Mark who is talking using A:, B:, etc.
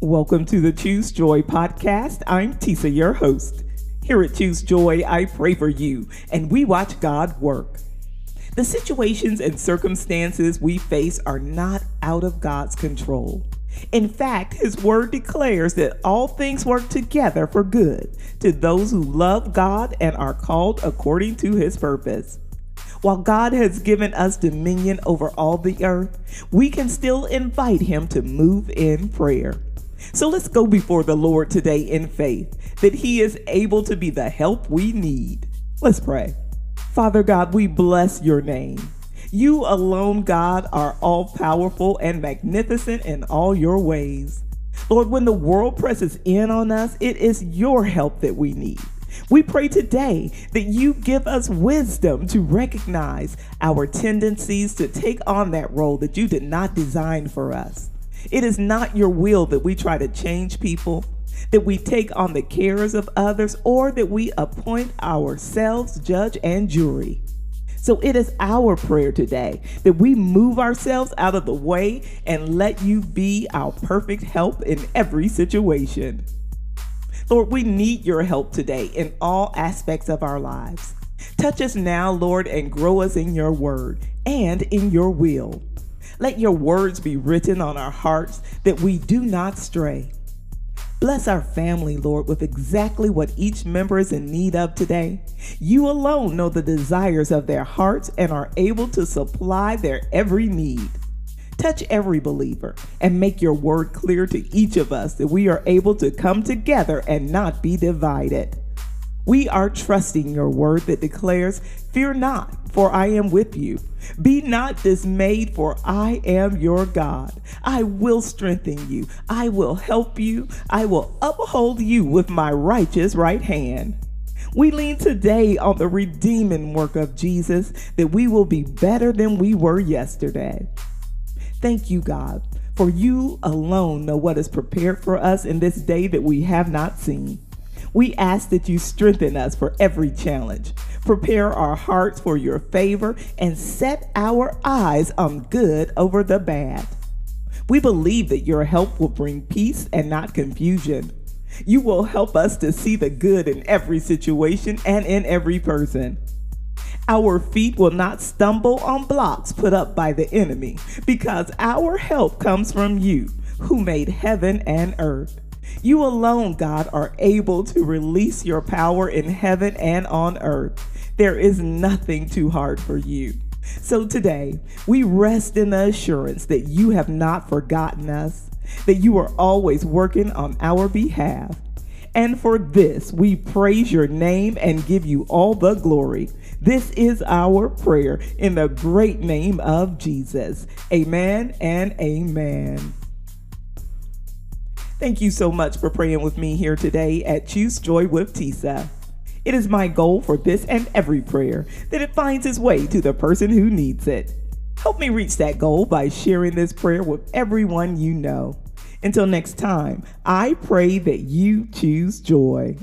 A: Welcome to the Choose Joy podcast. I'm Tisa, your host. Here at Choose Joy, I pray for you and we watch God work. The situations and circumstances we face are not out of God's control. In fact, His Word declares that all things work together for good to those who love God and are called according to His purpose. While God has given us dominion over all the earth, we can still invite Him to move in prayer. So let's go before the Lord today in faith that He is able to be the help we need. Let's pray. Father God, we bless your name. You alone, God, are all powerful and magnificent in all your ways. Lord, when the world presses in on us, it is your help that we need. We pray today that you give us wisdom to recognize our tendencies to take on that role that you did not design for us. It is not your will that we try to change people, that we take on the cares of others, or that we appoint ourselves judge and jury. So it is our prayer today that we move ourselves out of the way and let you be our perfect help in every situation. Lord, we need your help today in all aspects of our lives. Touch us now, Lord, and grow us in your word and in your will. Let your words be written on our hearts that we do not stray. Bless our family, Lord, with exactly what each member is in need of today. You alone know the desires of their hearts and are able to supply their every need. Touch every believer and make your word clear to each of us that we are able to come together and not be divided. We are trusting your word that declares, Fear not, for I am with you. Be not dismayed, for I am your God. I will strengthen you. I will help you. I will uphold you with my righteous right hand. We lean today on the redeeming work of Jesus that we will be better than we were yesterday. Thank you, God, for you alone know what is prepared for us in this day that we have not seen. We ask that you strengthen us for every challenge, prepare our hearts for your favor, and set our eyes on good over the bad. We believe that your help will bring peace and not confusion. You will help us to see the good in every situation and in every person. Our feet will not stumble on blocks put up by the enemy because our help comes from you who made heaven and earth. You alone, God, are able to release your power in heaven and on earth. There is nothing too hard for you. So today, we rest in the assurance that you have not forgotten us, that you are always working on our behalf. And for this, we praise your name and give you all the glory. This is our prayer in the great name of Jesus. Amen and amen. Thank you so much for praying with me here today at Choose Joy with Tisa. It is my goal for this and every prayer that it finds its way to the person who needs it. Help me reach that goal by sharing this prayer with everyone you know. Until next time, I pray that you choose joy.